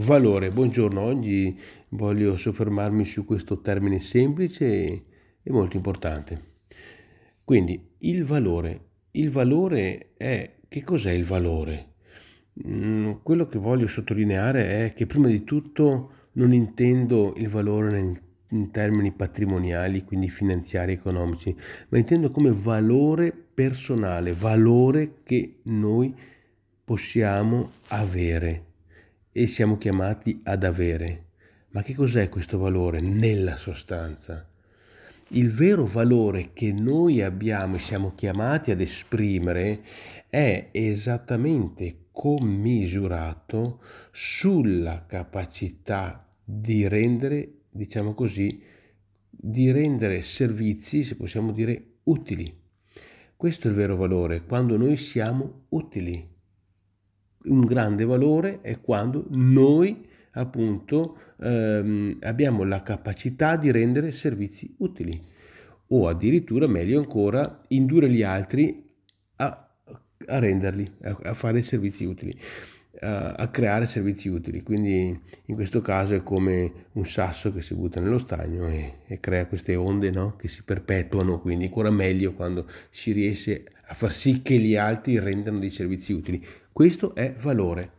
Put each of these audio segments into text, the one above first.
Valore, buongiorno, oggi voglio soffermarmi su questo termine semplice e molto importante. Quindi il valore, il valore è, che cos'è il valore? Mm, quello che voglio sottolineare è che prima di tutto non intendo il valore in termini patrimoniali, quindi finanziari, economici, ma intendo come valore personale, valore che noi possiamo avere e siamo chiamati ad avere. Ma che cos'è questo valore nella sostanza? Il vero valore che noi abbiamo e siamo chiamati ad esprimere è esattamente commisurato sulla capacità di rendere, diciamo così, di rendere servizi, se possiamo dire, utili. Questo è il vero valore, quando noi siamo utili un grande valore è quando noi appunto ehm, abbiamo la capacità di rendere servizi utili o addirittura meglio ancora indurre gli altri a, a renderli, a, a, fare servizi utili, a, a, creare servizi utili. Quindi in questo caso è come un sasso che si butta nello stagno e, e crea queste onde no? che si perpetuano, quindi ancora meglio quando si riesce a far sì che gli altri rendano dei servizi utili. Questo è valore.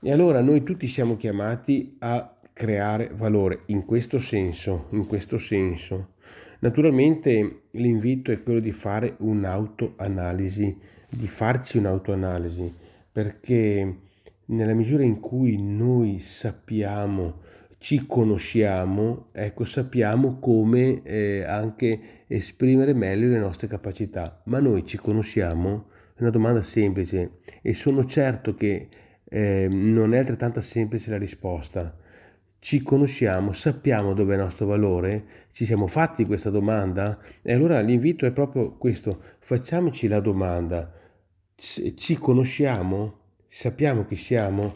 E allora noi tutti siamo chiamati a creare valore in questo senso, in questo senso. Naturalmente l'invito è quello di fare un'autoanalisi, di farci un'autoanalisi, perché nella misura in cui noi sappiamo, ci conosciamo, ecco, sappiamo come eh, anche esprimere meglio le nostre capacità. Ma noi ci conosciamo? È una domanda semplice e sono certo che eh, non è altrettanto semplice la risposta. Ci conosciamo, sappiamo dove è il nostro valore, ci siamo fatti questa domanda e allora l'invito è proprio questo, facciamoci la domanda, ci conosciamo, sappiamo chi siamo,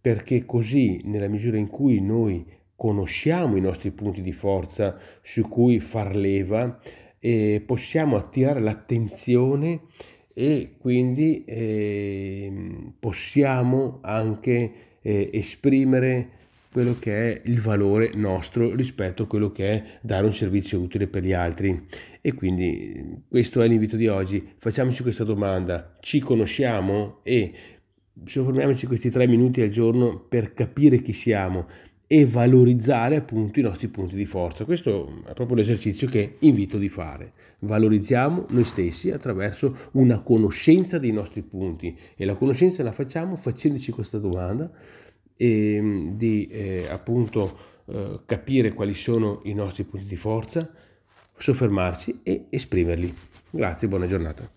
perché così nella misura in cui noi conosciamo i nostri punti di forza su cui far leva, eh, possiamo attirare l'attenzione e quindi eh, possiamo anche eh, esprimere quello che è il valore nostro rispetto a quello che è dare un servizio utile per gli altri. E quindi questo è l'invito di oggi. Facciamoci questa domanda, ci conosciamo e soffermiamoci questi tre minuti al giorno per capire chi siamo, e valorizzare appunto i nostri punti di forza. Questo è proprio l'esercizio che invito di fare. Valorizziamo noi stessi attraverso una conoscenza dei nostri punti e la conoscenza la facciamo facendoci questa domanda e ehm, di eh, appunto eh, capire quali sono i nostri punti di forza, soffermarci e esprimerli. Grazie, buona giornata.